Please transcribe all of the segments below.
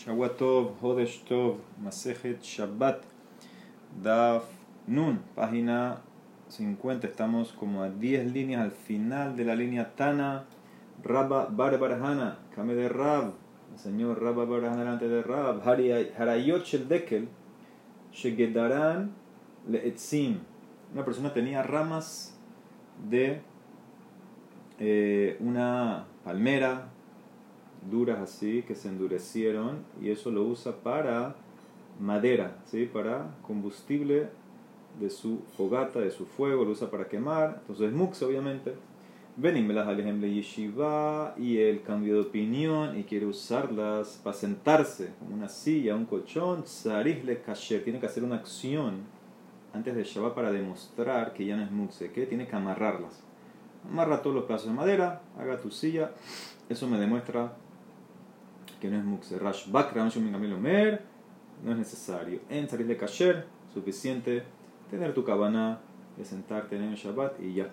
Shawatov, Hodesh Tov, Shabbat, Daf Nun, página 50. Estamos como a 10 líneas al final de la línea Tana, Rabba Barbarhana, Kame de Rab, el señor Rabba Barbarhana delante de Rab, Harayot Shel Dekel, Shegedaran Leetzim. Una persona tenía ramas de eh, una palmera duras así que se endurecieron y eso lo usa para madera, ¿sí? para combustible de su fogata, de su fuego, lo usa para quemar. Entonces mux obviamente. Venimos al ejemplo yeshiva y el cambio de opinión y quiere usarlas para sentarse como una silla, un colchón, zarih le kasher, tiene que hacer una acción antes de Shabbat para demostrar que ya no es muxe, que tiene que amarrarlas. Amarra todos los pedazos de madera, haga tu silla, eso me demuestra que no es mukse. Rashbak Omer, no es necesario. En salir de kasher, suficiente tener tu cabana, de sentarte en el Shabbat y ya.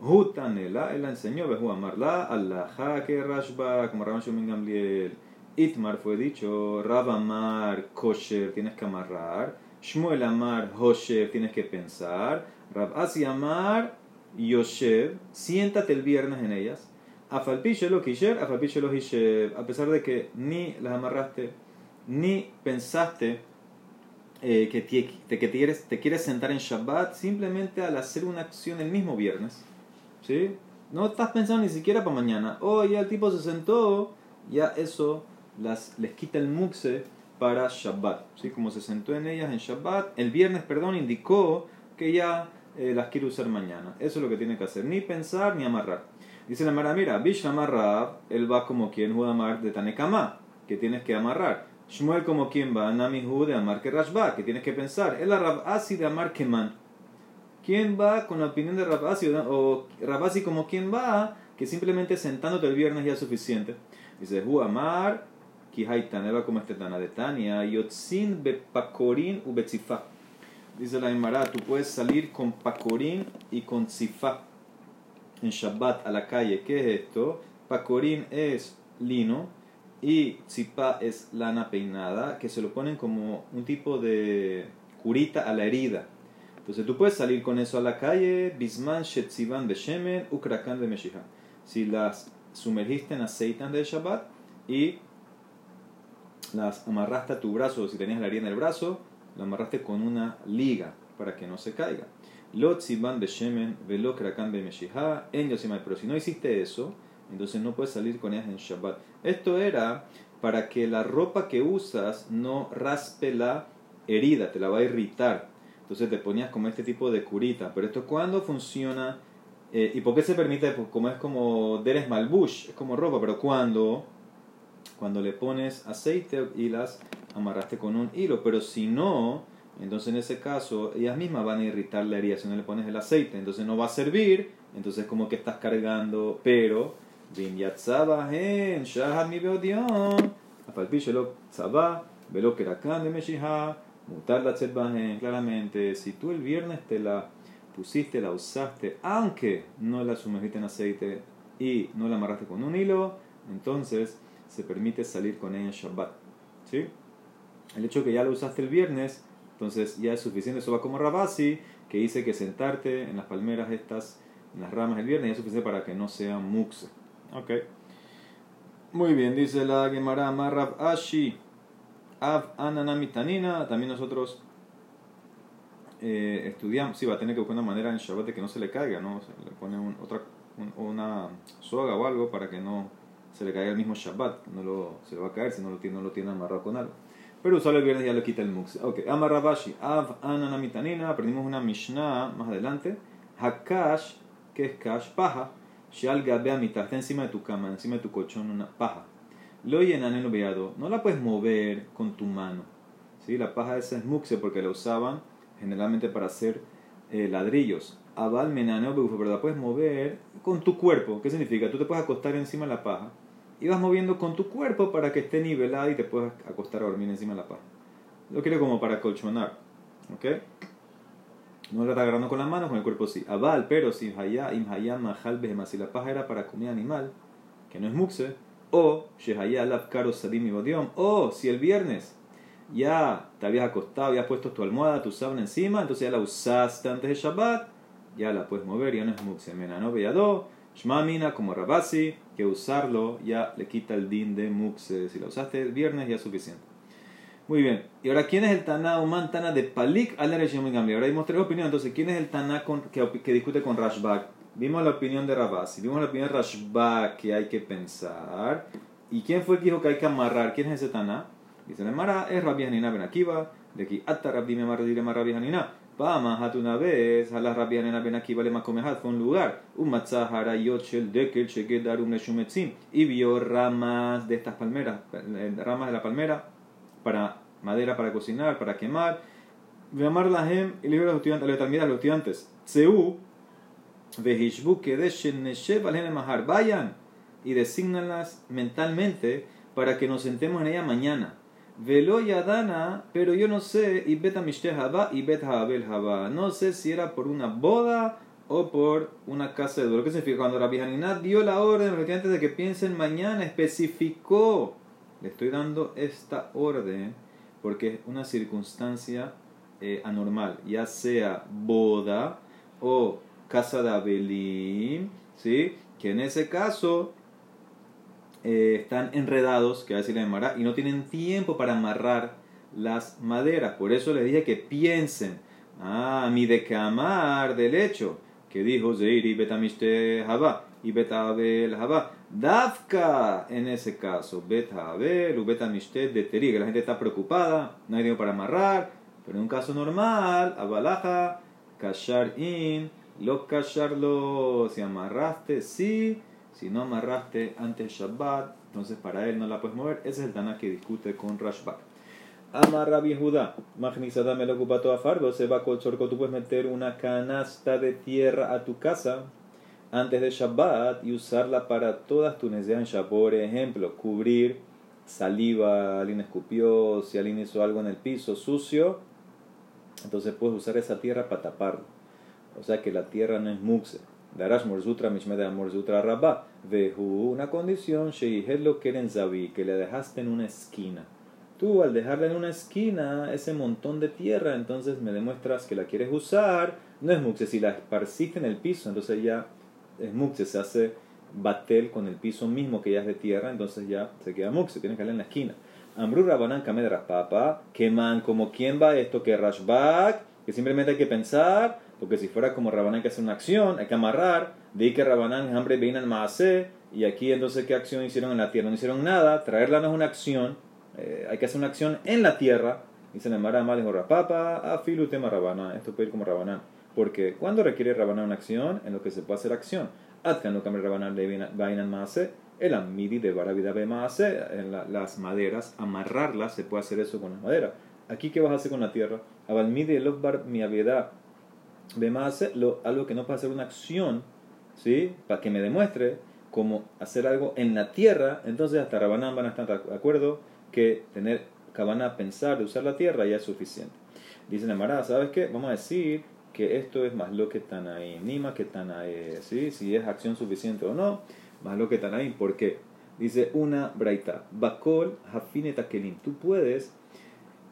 Hutanela, él la enseñó, Behu Amarla, Allah, que Rashbak, como Rabban Shumin Gamliel. Itmar fue dicho, Rab Amar, kosher, tienes que amarrar. Shmuel Amar, Hosher, tienes que pensar. Rab Asi Amar, Yoshev, siéntate el viernes en ellas. A pesar de que ni las amarraste, ni pensaste eh, que, te, que te, quieres, te quieres sentar en Shabbat, simplemente al hacer una acción el mismo viernes, ¿sí? No estás pensando ni siquiera para mañana. Oh, ya el tipo se sentó, ya eso las, les quita el muxe para Shabbat. ¿sí? Como se sentó en ellas en Shabbat, el viernes, perdón, indicó que ya eh, las quiere usar mañana. Eso es lo que tiene que hacer, ni pensar ni amarrar. Dice la Mara, mira, Bishamar Rab, él va como quien Judamar de Tanekama, que tienes que amarrar. Shmuel como quien va, Nami de Amar que Rashba, que tienes que pensar. El Rab Asi de Amar que Man. ¿Quién va con la opinión de Rab Asi? O Rab Asi como quien va, que simplemente sentándote el viernes ya es suficiente. Dice, Hu Amar, Kihaitan, él va como este Tana de Tania, Yotzin Bepakorin u. Dice la Emara, tú puedes salir con Pakorin y con Tzifa en Shabbat a la calle. ¿Qué es esto? Pacorín es lino y tzipa es lana peinada, que se lo ponen como un tipo de curita a la herida. Entonces tú puedes salir con eso a la calle, bisman shetzivan beshemen, ukrakan de meshiha. Si las sumergiste en aceite de Shabbat y las amarraste a tu brazo, si tenías la herida en el brazo, la amarraste con una liga para que no se caiga. Lot de Shemen, Velo Krakan Meshiha, en Yosimai. Pero si no hiciste eso, entonces no puedes salir con ellas en Shabbat. Esto era para que la ropa que usas no raspe la herida, te la va a irritar. Entonces te ponías como este tipo de curita. Pero esto cuando funciona eh, y por qué se permite, pues como es como Deres Malbush, es como ropa, pero cuando cuando le pones aceite y las amarraste con un hilo, pero si no, entonces en ese caso ellas mismas van a irritar la herida si no le pones el aceite, entonces no va a servir, entonces como que estás cargando, pero de claramente, si tú el viernes te la pusiste, la usaste, aunque no la sumergiste en aceite y no la amarraste con un hilo, entonces se permite salir con ella en Shabbat. ¿Sí? El hecho que ya la usaste el viernes entonces ya es suficiente. Eso va como Rabasi, que dice que sentarte en las palmeras estas, en las ramas el viernes, ya es suficiente para que no sea muxe. Ok. Muy bien, dice la Gemara Marrab Ashi. Av Ananamitanina. También nosotros eh, estudiamos. Sí, va a tener que buscar una manera en Shabbat de que no se le caiga, ¿no? Se le pone otra, una soga o algo para que no se le caiga el mismo Shabbat. No lo, se le va a caer si no lo tiene, no lo tiene amarrado con algo. Pero solo el viernes ya le quita el mux. Ok, Amarrabashi, Av Ananamitanina, aprendimos una Mishnah más adelante. Hakash, que es Kash, paja. Shal Gabea mitad, está encima de tu cama, encima de tu colchón, una paja. Lo llenan veado, no la puedes mover con tu mano. ¿sí? La paja esa es muxe porque la usaban generalmente para hacer eh, ladrillos. Aval menaneo pero la puedes mover con tu cuerpo. ¿Qué significa? Tú te puedes acostar encima de la paja y vas moviendo con tu cuerpo para que esté nivelada y te puedas acostar a dormir encima de la paja. Lo quiero como para colchonar. ¿Ok? No la está agarrando con las manos, con el cuerpo sí. Aval, pero si imhayá, majal, behema. Si la paja era para comida animal, que no es muxe, O, Shehaya Karo Sadim Ibodiom. O, si el viernes ya te habías acostado, habías puesto tu almohada, tu sábana encima, entonces ya la usaste antes de Shabbat, ya la puedes mover, ya no es Muksemena, ¿no? Veyado, Shmamina como Rabasi, que usarlo ya le quita el din de Mukse. Si la usaste el viernes ya es suficiente. Muy bien. Y ahora, ¿quién es el Taná Uman Tana de Palik al Gamli? Ahora vimos tres opiniones. Entonces, ¿quién es el Taná que, que, discute con Rashbak? Vimos la opinión de Rabasi, vimos la opinión de Rashbak que hay que pensar. ¿Y quién fue el que dijo que hay que amarrar? ¿Quién es ese Taná? Dice la Mara, es Rabbi Hanina Ben Akiva, de aquí hasta Rabbi Memar Rabbi Hanina. Vamos, una vez, a la Rabbi Hanina Ben Akiva le makomehad fue un lugar, un matzah harayot shel dekel shegedar un neshumetzim, y vio ramas de estas palmeras, eh, ramas de la palmera, para madera para cocinar, para quemar. Llamar la gem y dijo a los estudiantes, a los estudiantes, Seu, vehishbu kedesh neshev al mahar, vayan y designanlas mentalmente para que nos sentemos en ella mañana. Velo yadana, pero yo no sé, y beta haba y beta abel haba. No sé si era por una boda o por una casa de duelo. ¿Qué significa? Cuando la Janina dio la orden, antes de que piensen mañana, especificó le estoy dando esta orden porque es una circunstancia eh, anormal, ya sea boda o casa de Abelín, ¿sí? que en ese caso eh, están enredados, que va a decir la y no tienen tiempo para amarrar las maderas. Por eso les dije que piensen, ah, mi de camar del hecho, que dijo Zeiri Betamiste Jabá y Betabel Jabá. Dafka, en ese caso, beta abel, beta mishtet de teri, que la gente está preocupada, no hay dinero para amarrar, pero en un caso normal, abalaja, kashar in, lo kasharlo, si amarraste, sí, si no amarraste antes Shabbat, entonces para él no la puedes mover. Ese es el Tana que discute con Rashbak. Amarra Judá, Magnizada me lo ocupa toda fargo, se va con chorco, tú puedes meter una canasta de tierra a tu casa antes de Shabbat y usarla para todas tus necesidades. Por ejemplo, cubrir saliva, alguien escupió, si alguien hizo algo en el piso sucio, entonces puedes usar esa tierra para taparlo. O sea que la tierra no es muxe. Darash Morzutra Mishmeda Morzutra Rabba. Vehu, una condición, lo Keren que le dejaste en una esquina. Tú al dejarla en una esquina, ese montón de tierra, entonces me demuestras que la quieres usar. No es muxe, si la esparciste en el piso, entonces ya es muxe, se hace batel con el piso mismo que ya es de tierra, entonces ya se queda muxe, tienes que darle en la esquina. Amru Rabanan Kamed Raspapa, queman como quién va esto, que Rashbak, que simplemente hay que pensar, porque si fuera como Rabanán hay que hacer una acción, hay que amarrar, de que Rabanán hambre veinan maase, y aquí entonces qué acción hicieron en la tierra, no hicieron nada, traerla no es una acción, eh, hay que hacer una acción en la tierra, dice el Mara dijo Rapapa, afilu tema Rabanán, esto puede ir como Rabanán. Porque cuando requiere Rabanán una acción, en lo que se puede hacer acción. Atkan no cambia Rabanán de Bainan Maase, el amidi de Barabida en las maderas, amarrarlas, se puede hacer eso con las maderas. Aquí, ¿qué vas a hacer con la tierra? Abalmidi bar mi aviedad algo que no puede hacer una acción, ¿sí? Para que me demuestre cómo hacer algo en la tierra, entonces hasta Rabanán van a estar de acuerdo que tener cabana pensar de usar la tierra ya es suficiente. Dice Namara, ¿sabes qué? Vamos a decir que esto es más lo que están ahí, ni más que están ahí, ¿sí? si es acción suficiente o no, más lo que están ahí, ¿por qué? Dice una braita, bakol hafine takelim, tú puedes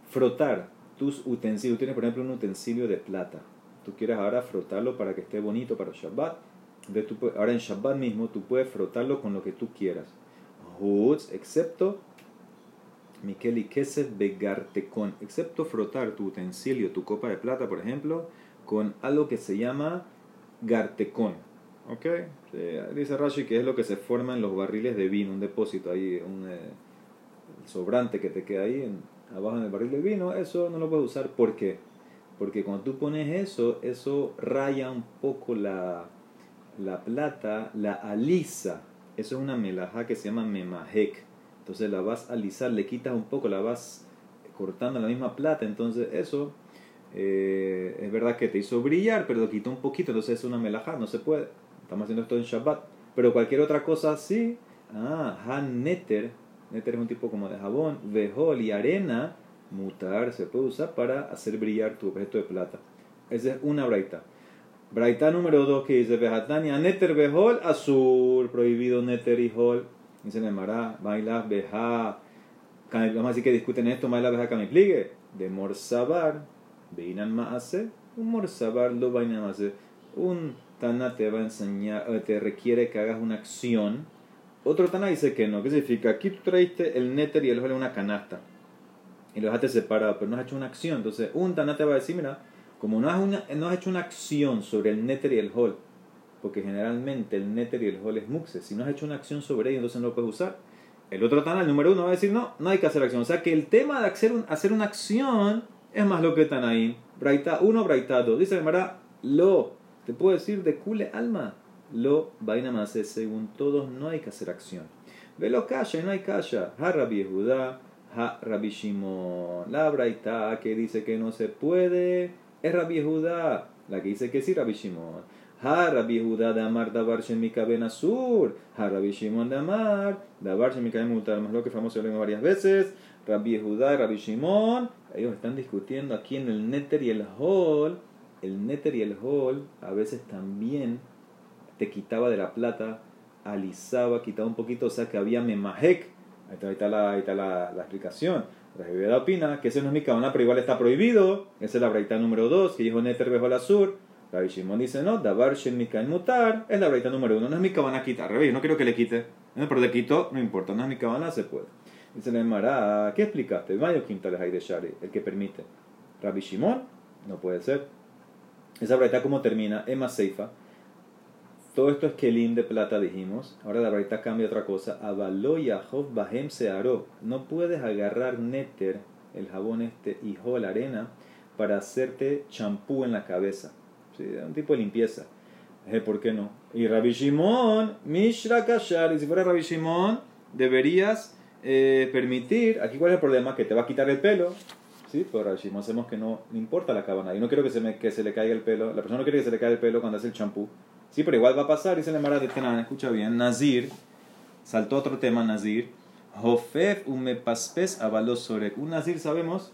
frotar tus utensilios, tienes por ejemplo un utensilio de plata, tú quieres ahora frotarlo para que esté bonito para Shabbat, ahora en Shabbat mismo tú puedes frotarlo con lo que tú quieras, excepto Mikel y Kesef con excepto frotar tu utensilio, tu copa de plata, por ejemplo, con algo que se llama gartecón. ¿Ok? dice Rashi que es lo que se forma en los barriles de vino, un depósito ahí, un eh, sobrante que te queda ahí abajo en el barril de vino. Eso no lo puedes usar. ¿Por qué? Porque cuando tú pones eso, eso raya un poco la, la plata, la alisa. Eso es una melajá que se llama memajek. Entonces la vas a alisar, le quitas un poco, la vas cortando la misma plata. Entonces eso eh, es verdad que te hizo brillar, pero lo quitó un poquito, entonces es una melajá, no se puede. Estamos haciendo esto en Shabbat. Pero cualquier otra cosa así, ah, han neter, neter es un tipo como de jabón, vejol y arena, mutar, se puede usar para hacer brillar tu objeto de plata. Esa es una braita. Braita número dos que dice, vejatania, neter, vejol, azul, prohibido neter y hol. Dice la Emara, baila beja. Vamos a decir que discuten esto, baila beja pligue De morsabar, veinan maase, un morsabar lo vainan maase. Un Tana te va a enseñar, te requiere que hagas una acción. Otro Tana dice que no. ¿Qué significa? Aquí tú traiste el neter y el hol en una canasta. Y los dejaste separados, pero no has hecho una acción. Entonces, un Tana te va a decir, mira, como no has, una, no has hecho una acción sobre el neter y el hol, porque generalmente el neter y el hol es muxe, si no has hecho una acción sobre ello, entonces no lo puedes usar. El otro Tana, el número uno, va a decir, no, no hay que hacer acción. O sea que el tema de hacer, hacer una acción es más lo que ahí Braita 1, Braita 2. Dice Mara, lo te puedo decir de cule alma. Lo vaina más según todos no hay que hacer acción. Velo calla no hay calla. Ha Rabbi Judá, ha Rabbi Shimon. La braita que dice que no se puede es Rabbi Judá. La que dice que sí, Rabbi Shimon. Ha Rabbi Judá de Amar Dabar Shemika Ben Asur. Ha Rabbi Shimon de Amar Dabar Shemika Ben Mutar. Más lo que famoso lo varias veces. Rabbi Judá Rabbi Shimon. Ellos están discutiendo aquí en el Neter y el Hol el neter y el hol a veces también te quitaba de la plata, alisaba, quitaba un poquito, o sea que había memajek. Ahí está, la, ahí está la, la, explicación. La opina que ese no es mi cabana, pero igual está prohibido. Esa es la braita número 2, que dijo neter bejo la sur. Rabbi Shimon dice, no, davar shen mikain mutar, es la braita número 1. No es mi cabana quitar, revés, no quiero que le quite. Pero le quito, no importa, no es mi cabana, se puede. Dice la Emara, ¿qué explicaste? Mayo quintales hay de Shari, el que permite. Rabbi Shimon, no puede ser. Esa braita como termina, Emma Seifa. Todo esto es Kelim de plata, dijimos. Ahora la braita cambia otra cosa. Avalo Yahov Bahem Searo. No puedes agarrar néter, el jabón este, y la arena, para hacerte champú en la cabeza. ¿Sí? Un tipo de limpieza. ¿Por qué no? Y Rabbi Shimon, Mishra Kashar. Y si fuera Rabbi Shimon, deberías eh, permitir. Aquí, ¿cuál es el problema? Que te va a quitar el pelo. Sí, pero Shimon hacemos que no importa la cabana. Y no quiero que se, me, que se le caiga el pelo. La persona no quiere que se le caiga el pelo cuando hace el champú. Sí, pero igual va a pasar. Dice la Mara de Tenan, escucha bien. Nazir, saltó otro tema, Nazir. Jofef umepaspes sorek. Un Nazir, sabemos,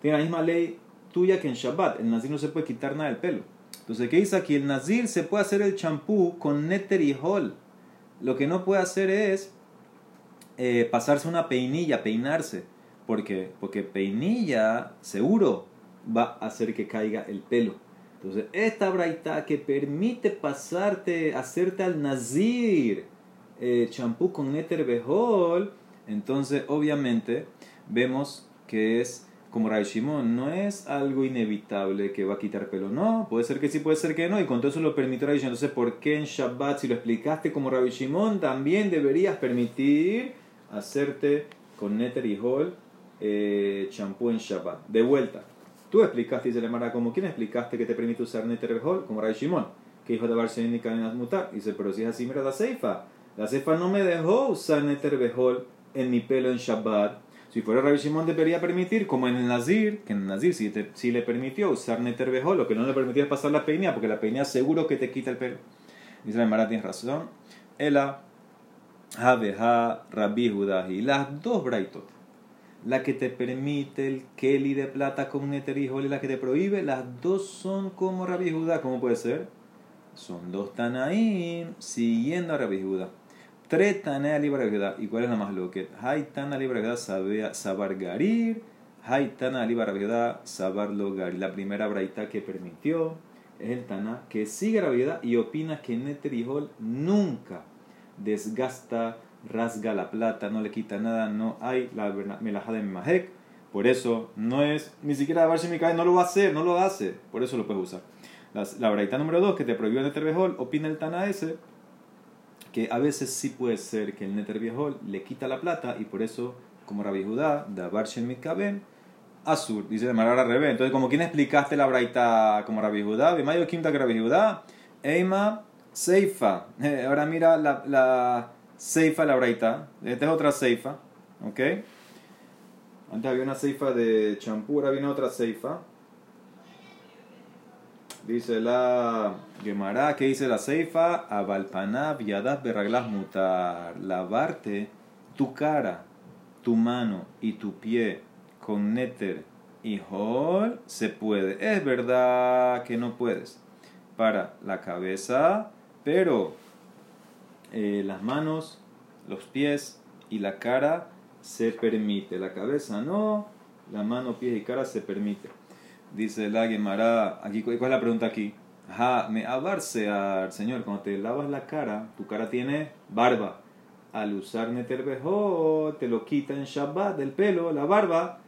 tiene la misma ley tuya que en Shabbat. El Nazir no se puede quitar nada del pelo. Entonces, ¿qué dice aquí? El Nazir se puede hacer el champú con neter y hol. Lo que no puede hacer es eh, pasarse una peinilla, peinarse. Porque, porque peinilla seguro va a hacer que caiga el pelo. Entonces, esta braita que permite pasarte, hacerte al nazir eh, champú con néter behol, entonces obviamente vemos que es como Ray Shimon, no es algo inevitable que va a quitar pelo, no, puede ser que sí, puede ser que no, y con todo eso lo permitió Ray Shimon. Entonces, ¿por qué en Shabbat, si lo explicaste como Rabbi Shimon, también deberías permitir hacerte con néter y hol eh, champú en Shabbat. De vuelta, tú explicaste, dice la Mara, como quién explicaste que te permite usar Neter como Ray Shimon, que hijo de Barcelona y Mutar. Dice, pero si es así, mira la Seifa. La Seifa no me dejó usar Neter en mi pelo en Shabbat. Si fuera Rabbi Shimon debería permitir, como en el Nazir, que en el Nazir sí, le permitió usar Neter lo que no le permitía es pasar la peña, porque la peña seguro que te quita el pelo. Dice la Mara, tienes razón. Ela, Javeja, Rabbi Judahi. Las dos braitot la que te permite el Keli de plata con un y la que te prohíbe, las dos son como Rabbi Judá. ¿Cómo puede ser? Son dos Tanaim siguiendo a Rabbi Judá. Tres Tanaim libre Rabbi Judá. ¿Y cuál es la más loca? Hay Tana libre Rabbi Judá sabar garir. Hay Tana libre Rabbi Judá sabar logar. La primera braita que permitió es el Tana que sigue Rabbi Judá y opina que Neterijol nunca desgasta rasga la plata, no le quita nada, no hay la melajá de Mahek. Por eso no es, ni siquiera Barshi no lo va a hacer, no lo hace. Por eso lo puedes usar. La, la braita número 2 que te prohibió el Neter opina el Tana ese que a veces sí puede ser que el Neter le quita la plata y por eso, como Rabbi Judá, da Barshi Azur, dice de manera al revés. Entonces, como quien explicaste la braita como Rabbi Judá, Bimayo Kimta que Rabbi Judá, Eima Seifa. Ahora mira la, la Seifa la braita. Esta es otra Seifa. ¿Ok? Antes había una Seifa de champú, ahora viene otra Seifa. Dice la Gemara, ¿qué dice la Seifa? Abalpanab yadas berraglas mutar. Lavarte tu cara, tu mano y tu pie con néter y hol se puede. Es verdad que no puedes para la cabeza, pero eh, las manos los pies y la cara se permite. La cabeza no, la mano, pies y cara se permite. Dice la Gemara, aquí, ¿cuál es la pregunta aquí? Ajá, me abarse al Señor, cuando te lavas la cara, tu cara tiene barba. Al usar neterbejo, te lo quita en Shabbat del pelo, la barba.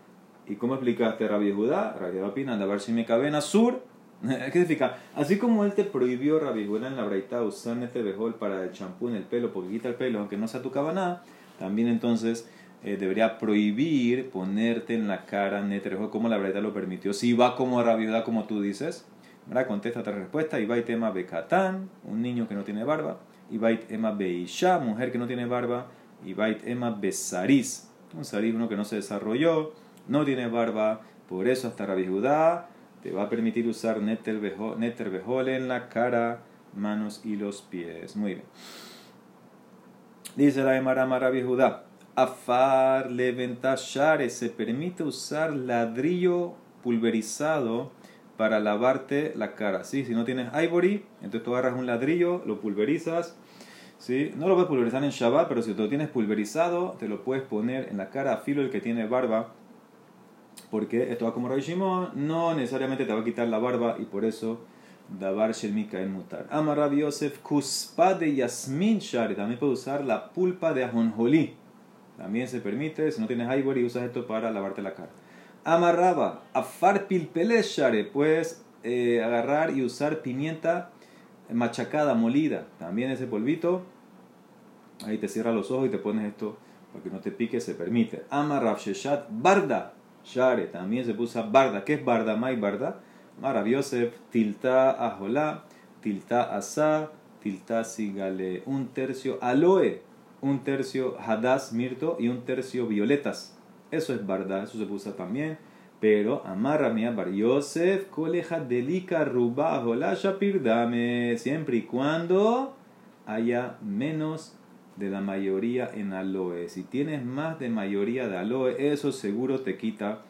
¿Y cómo explicaste, Rabbi Judá? Rabbi Judá ver si me cabe en azul. ¿Qué significa? Así como él te prohibió, Rabbi Judá, en la braita usar neterbejol para el champú en el pelo, porque quita el pelo, aunque no sea tu cabana, también entonces eh, debería prohibir ponerte en la cara neterbejol como la braita lo permitió. Si va como Rabbi Judá, como tú dices, ¿verdad? Contesta otra respuesta. Y va tema Bekatán, un niño que no tiene barba. Y va tema Beisha, mujer que no tiene barba. Y va tema Besaris, un saris uno que no se desarrolló, no tiene barba. Por eso hasta Rabbi Judá te va a permitir usar neter behol en la cara, manos y los pies. Muy bien. Dice la Emara Rabbi Judá. Afar leventashare se permite usar ladrillo pulverizado para lavarte la cara. ¿sí? Si no tienes ivory, entonces tú agarras un ladrillo, lo pulverizas. ¿sí? No lo puedes pulverizar en Shabbat, pero si tú lo tienes pulverizado, te lo puedes poner en la cara a filo el que tiene barba. Porque esto va como Rabbi Shimon, no necesariamente te va a quitar la barba y por eso Dabar Shelmika en mutar. Ama Rabbi Yosef, kuspa de yasmin shari. También puedes usar la pulpa de ajonjolí. También se permite, si no tienes ivory, usas esto para lavarte la cara. Amarraba, afar pilpeleshare, puedes eh, agarrar y usar pimienta machacada, molida. También ese polvito, ahí te cierras los ojos y te pones esto para que no te pique, se permite. Amarrab sheshat, barda, share, también se puso barda. ¿Qué es barda? Mai barda. Marab Yosef, tilta ajolá, tilta asa, tilta sigale. Un tercio aloe, un tercio hadas mirto y un tercio violetas. Eso es verdad, eso se puso también. Pero amarra mía bar coleja delica rubajo la dame siempre y cuando haya menos de la mayoría en aloe. Si tienes más de mayoría de aloe, eso seguro te quita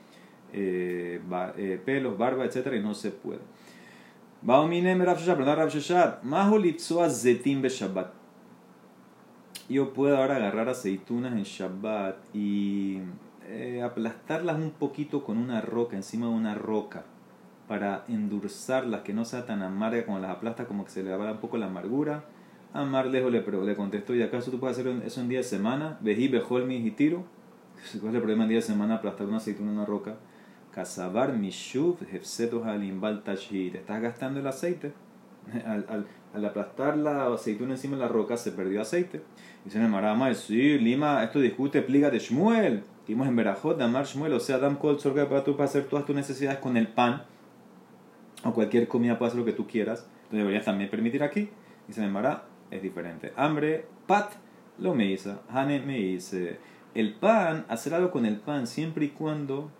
eh, eh, pelos, barba, etc. y no se puede. Yo puedo ahora agarrar aceitunas en Shabbat y eh, aplastarlas un poquito con una roca, encima de una roca, para endulzarlas, que no sea tan amarga como las aplasta, como que se le va un poco la amargura. Amar lejos le, le contestó, ¿y acaso tú puedes hacer eso en día de semana? Vejí, bejol, mi y tiro. ¿Cuál es el problema en día de semana aplastar una aceituna en una roca? Casabar, mishuv, hefsetos alimbal Te estás gastando el aceite. Al, al, al, aplastar la aceituna encima de la roca se perdió aceite. Dice el Marama, sí, Lima, esto discute, pliga de Shmuel. Vimos en Berajot, Damar Shmuel, o sea, Dam Kol para tú para hacer todas tus necesidades con el pan, o cualquier comida puedes hacer lo que tú quieras, entonces deberías también permitir aquí. Dice Mara, es diferente. Hambre, pat, lo me hizo, Hane me dice, el pan, hacer algo con el pan siempre y cuando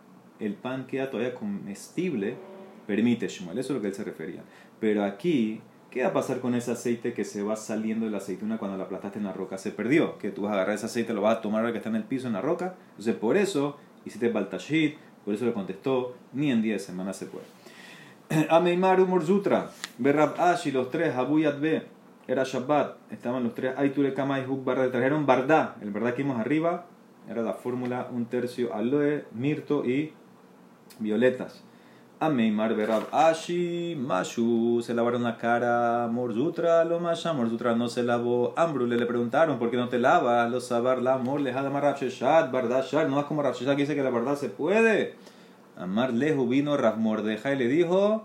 el pan queda todavía comestible, permite Shmuel, eso es lo que él se refería. Pero aquí ¿Qué va a pasar con ese aceite que se va saliendo de la aceituna cuando la aplastaste en la roca? Se perdió. Que tú vas a agarrar ese aceite, lo vas a tomar ahora que está en el piso, en la roca. Entonces, por eso hiciste baltashit, por eso le contestó, ni en 10 semanas se puede. Ameimaru Morzutra, Berrab Ashi, los tres, Abu Yadbe, era Shabbat, estaban los tres, Aiture Kama y Huk trajeron Bardá, el verdad que vimos arriba, era la fórmula un tercio aloe, mirto y violetas. Ameimar Berab Ashi, Mashu, se lavaron la cara, Morzutra, lo Masha, Morzutra no se lavó. Ambrule le preguntaron, ¿por qué no te lavas? Lo sabar la amor, le jadamar Rabsheshat, Bardashar, no es como Rabsheshat que dice que la verdad se puede. Amar lehu vino Rav Mordeja y le dijo,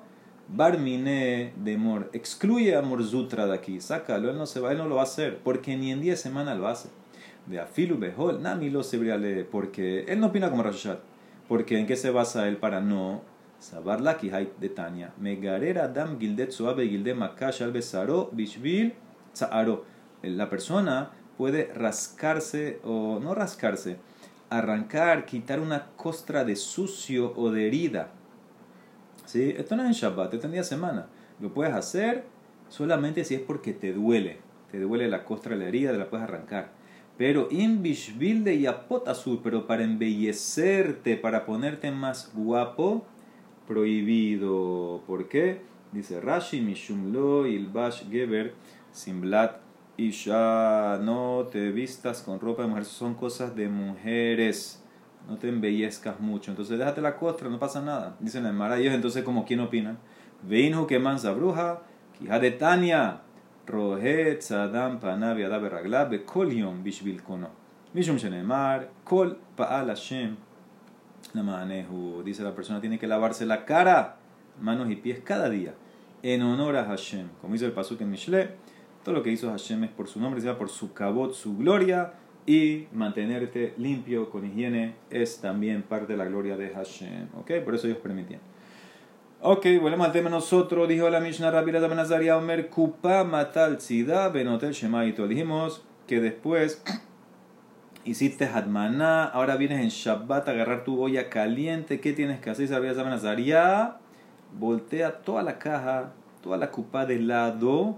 Barmine de Mor, excluye a Morzutra de aquí, sácalo, él no se va, él no lo va a hacer, porque ni en 10 semanas lo hace. De Afilu Behol, Nami lo se porque él no opina como Rabsheshat. Porque en qué se basa él para no Sabar la de Tania. Megarer Adam Gildet Suave Gilde Makash al Besaro Bishvil Zaaro. La persona puede rascarse o no rascarse, arrancar, quitar una costra de sucio o de herida. ¿Sí? Esto no es en Shabbat, esto es en día de semana. Lo puedes hacer solamente si es porque te duele. Te duele la costra la herida, te la puedes arrancar. Pero in de yapot azul, pero para embellecerte, para ponerte más guapo, prohibido. ¿Por qué? Dice Rashi, Mishum lo ilbash geber simblat ya no te vistas con ropa de mujer, son cosas de mujeres, no te embellezcas mucho, entonces déjate la costra, no pasa nada. Dicen el mar ellos entonces como quién opinan, Veinhu que mansa bruja, quija de Tania, rohet tzadam panav yadav beraglav bekol yom bishvil kono. Mishum shenemar, kol pa'al Hashem. La manejo, dice la persona tiene que lavarse la cara, manos y pies cada día en honor a Hashem. Como dice el Pasuk en Mishle, todo lo que hizo Hashem es por su nombre, sea por su cabot, su gloria, y mantenerte limpio con higiene es también parte de la gloria de Hashem. ¿Ok? Por eso ellos permitían. Ok, volvemos al tema nosotros. Dijo la Mishnah Rabbi Nazaria Omer Kupa Matal Tzida Benotel Shemaito. Dijimos que después hiciste Hadmaná, ahora vienes en Shabbat a agarrar tu olla caliente. ¿Qué tienes que hacer? Rabbi Nazaria voltea toda la caja, toda la cupa de lado,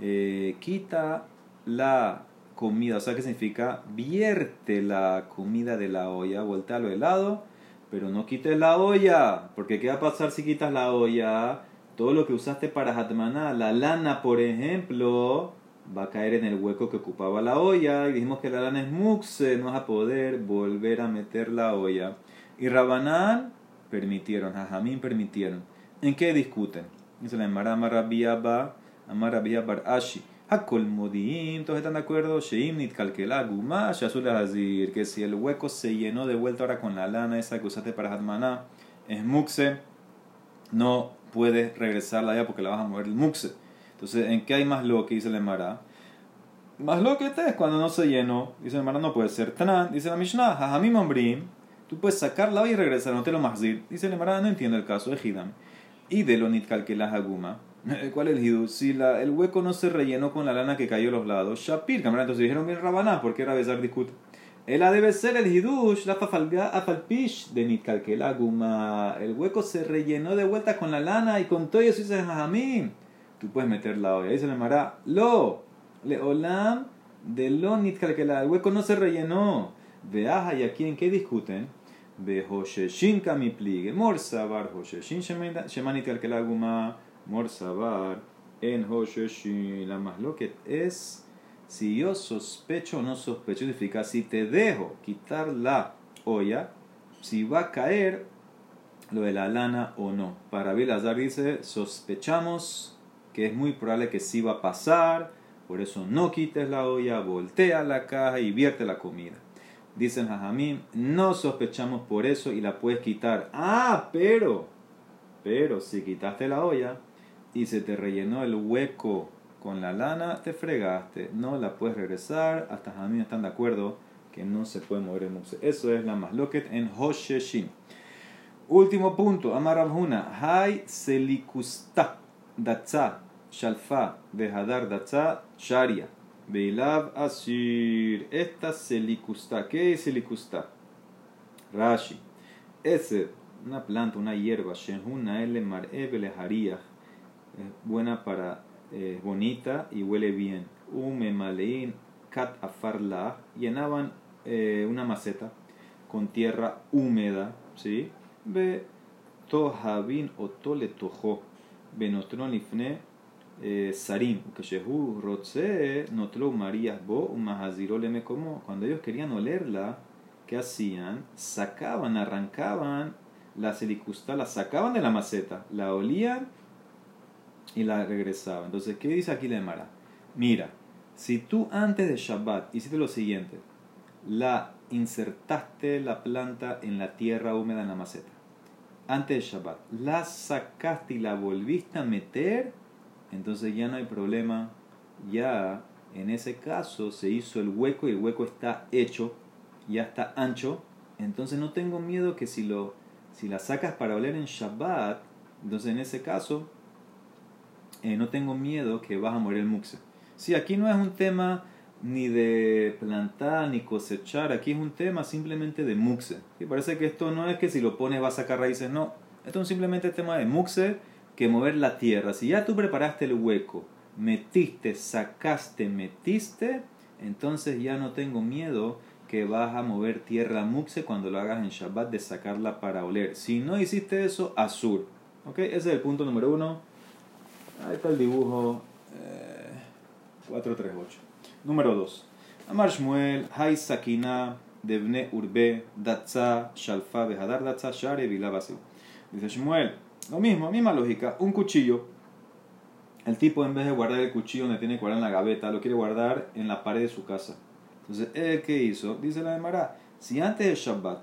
eh, quita la comida, o sea, ¿qué significa? Vierte la comida de la olla, voltealo de lado, pero no quites la olla, porque ¿qué va a pasar si quitas la olla? Todo lo que usaste para Hatmaná, la lana, por ejemplo, va a caer en el hueco que ocupaba la olla, y dijimos que la lana es muxe, no vas a poder volver a meter la olla. Y Rabanán permitieron, Jajamín permitieron. ¿En qué discuten? Dice la Emara Amarabiyaba, Bar Ashi. Hakol Modim, todos están de acuerdo. Sheim Nit Kalkela Guma, Shazul Hazir. Que si el hueco se llenó de vuelta ahora con la lana esa que usaste para Hatmaná, es Muxe, no puedes regresarla ya porque la vas a mover el Muxe. Entonces, ¿en qué hay más lo que dice la Emara? Más lo que este es cuando no se llenó. Dice la Emara, no puede ser. Tanan, dice la Mishnah, Hajamim Ambrim. Tú puedes sacarla y regresar, no te lo mahzir. Dice la Emara, no entiendo el caso de Hidam y de lonit la haguma. ¿Cuál es el hidu? Si la, el hueco no se rellenó con la lana que cayó a los lados, Shapir, entonces dijeron bien Rabaná, porque era besar discute. Ella debe ser el hidush, la afalpish de nitkalkela haguma. El hueco se rellenó de vuelta con la lana y con todo eso dice Jajamín. Tú puedes meter la olla. Ahí se le llamará lo, le olam de lo nitkalkela. El hueco no se rellenó. Veaja, y aquí en qué discuten Behosheshin kamiplige. Morsabar Hosheshin Shemanit al kelaguma. Morsabar en Hosheshin. La más lo que es si yo sospecho o no sospecho. Significa si te dejo quitar la olla, si va a caer lo de la lana o no. Para Bilazar dice, sospechamos que es muy probable que sí va a pasar, por eso no quites la olla, voltea la caja y vierte la comida. Dicen Jajamim, no sospechamos por eso y la puedes quitar. Ah, pero, pero si quitaste la olla y se te rellenó el hueco con la lana, te fregaste. No la puedes regresar. Hasta Jajamim están de acuerdo que no se puede mover el. Eso es la más loquet en Hosheshin. Último punto, Amarabhuna. Hay selikusta datza shalfa hadar datza sharia. Beilav Asir. Esta selikusta. ¿Qué es selikusta? Rashi. Es una planta, una hierba. Shenhuna ele Es buena para. Eh, bonita y huele bien. Ume malein kat afarla. Llenaban eh, una maceta con tierra húmeda. ¿Sí? Ve tohabin o tole tojo. Benotron ifne eh, sarim, Keshehu Rotze, Notlo Marías Bo, me como cuando ellos querían olerla, ¿qué hacían? Sacaban, arrancaban la silicusta, la sacaban de la maceta, la olían y la regresaban. Entonces, ¿qué dice aquí la Mara? Mira, si tú antes de Shabbat hiciste lo siguiente, la insertaste la planta en la tierra húmeda en la maceta, antes de Shabbat, la sacaste y la volviste a meter, entonces ya no hay problema, ya en ese caso se hizo el hueco y el hueco está hecho, ya está ancho, entonces no tengo miedo que si, lo, si la sacas para oler en Shabbat, entonces en ese caso eh, no tengo miedo que vas a morir el muxe. Si aquí no es un tema ni de plantar ni cosechar, aquí es un tema simplemente de muxe. ¿Sí? Parece que esto no es que si lo pones va a sacar raíces, no. Esto es simplemente tema de muxe que mover la tierra. Si ya tú preparaste el hueco, metiste, sacaste, metiste, entonces ya no tengo miedo que vas a mover tierra muxe cuando lo hagas en Shabbat de sacarla para oler. Si no hiciste eso, azul. ¿Ok? Ese es el punto número uno. Ahí está el dibujo. Eh, 438. Número 2. Amar Shmuel, Hay Sakina, Devne Urbe, Datza, Shalfa, Behadar, Datza, Share, Vilabasi. Dice Shmuel, lo mismo, misma lógica. Un cuchillo. El tipo, en vez de guardar el cuchillo donde tiene que guardar en la gaveta, lo quiere guardar en la pared de su casa. Entonces, ¿él qué hizo? Dice la Emara, si antes de Shabbat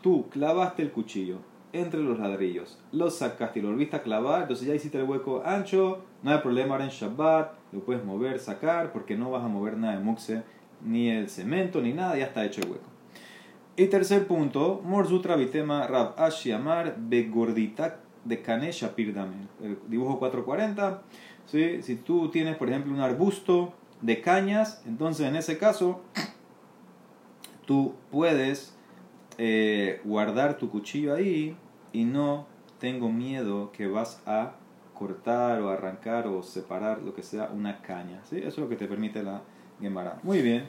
tú clavaste el cuchillo entre los ladrillos, lo sacaste y lo volviste a clavar, entonces ya hiciste el hueco ancho, no hay problema ahora en Shabbat, lo puedes mover, sacar, porque no vas a mover nada de muxe, ni el cemento, ni nada, ya está hecho el hueco. Y tercer punto, Morzutra Vitema Rab Ashi Amar Begordita de Kane Shapir El dibujo 440. ¿sí? Si tú tienes, por ejemplo, un arbusto de cañas, entonces en ese caso tú puedes eh, guardar tu cuchillo ahí y no tengo miedo que vas a cortar o arrancar o separar lo que sea una caña. ¿sí? Eso es lo que te permite la Gemara. Muy bien.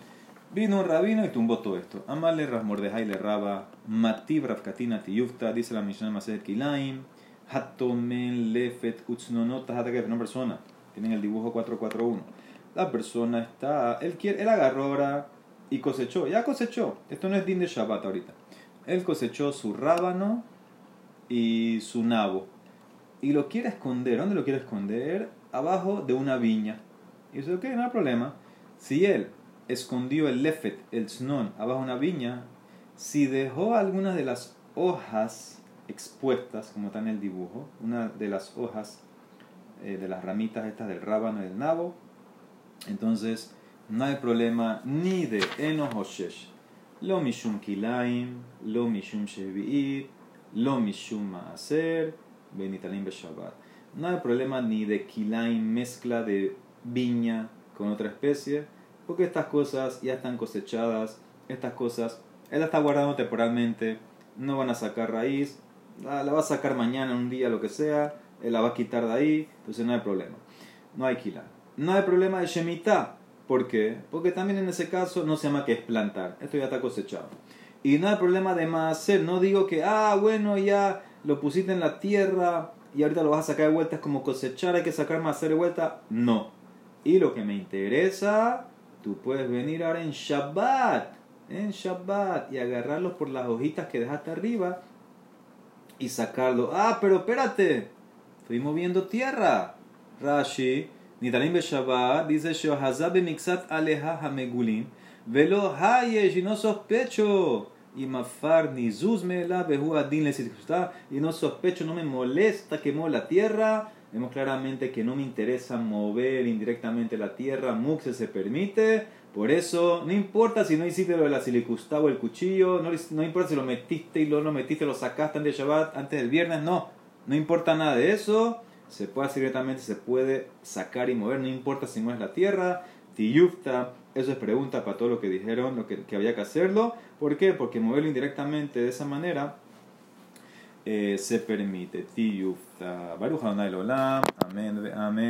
Vino un rabino y tumbó todo esto. Amale Rasmordejai le raba, Matib Rafkatina Tiyufta, dice la Mishnah Maset Kilaim, Hatomen Lefet Utsnonota Hatakev, una persona. Tienen el dibujo 441. La persona está, él, quiere, él agarró ahora y cosechó, ya cosechó. Esto no es din de Shabbat ahorita. Él cosechó su rábano y su nabo. Y lo quiere esconder. ¿Dónde lo quiere esconder? Abajo de una viña. Y dice, ok, no hay problema. Si él escondió el lefet, el snon, abajo de una viña, si dejó algunas de las hojas expuestas, como está en el dibujo, una de las hojas eh, de las ramitas estas del rábano y del nabo, entonces no hay problema ni de enohoshesh, lo mishum kilaim, lo mishum shevi'it, lo mishum ma'aser, benitalim beshabbat. No hay problema ni de kilaim, mezcla de viña con otra especie, porque estas cosas ya están cosechadas, estas cosas, él las está guardando temporalmente, no van a sacar raíz, la, va a sacar mañana, un día, lo que sea, él la va a quitar de ahí, entonces no hay problema. No hay kilaim. No hay problema de shemitah. ¿Por qué? Porque también en ese caso no se llama que es plantar, esto ya está cosechado. Y no hay problema de hacer, no digo que, ah, bueno, ya lo pusiste en la tierra y ahorita lo vas a sacar de vuelta, es como cosechar, hay que sacar más hacer de vuelta. No. Y lo que me interesa Tú puedes venir ahora en Shabbat, en Shabbat, y agarrarlos por las hojitas que dejaste arriba y sacarlo. Ah, pero espérate, estoy moviendo tierra. Rashi, Nitalim Shabbat, dice Shohazab mixat aleja hamegulin, velo hayesh, y no sospecho. Y mafar ni zuzmela behu adin y no sospecho, no me molesta que la tierra Vemos claramente que no me interesa mover indirectamente la tierra, muxe se permite, por eso no importa si no hiciste lo de la silicustá o el cuchillo, no, no, importa si lo metiste y lo metiste, lo sacaste antes de Shabbat, antes del viernes, no, no importa nada de eso, se puede hacer directamente, se puede sacar y mover, no importa si mueves la tierra, tiyufta, eso es pregunta para todo lo que dijeron, lo que, que había que hacerlo, ¿por qué? Porque moverlo indirectamente de esa manera eh, se permite. Tiyufta. Baruch Olam. Amén. Amén.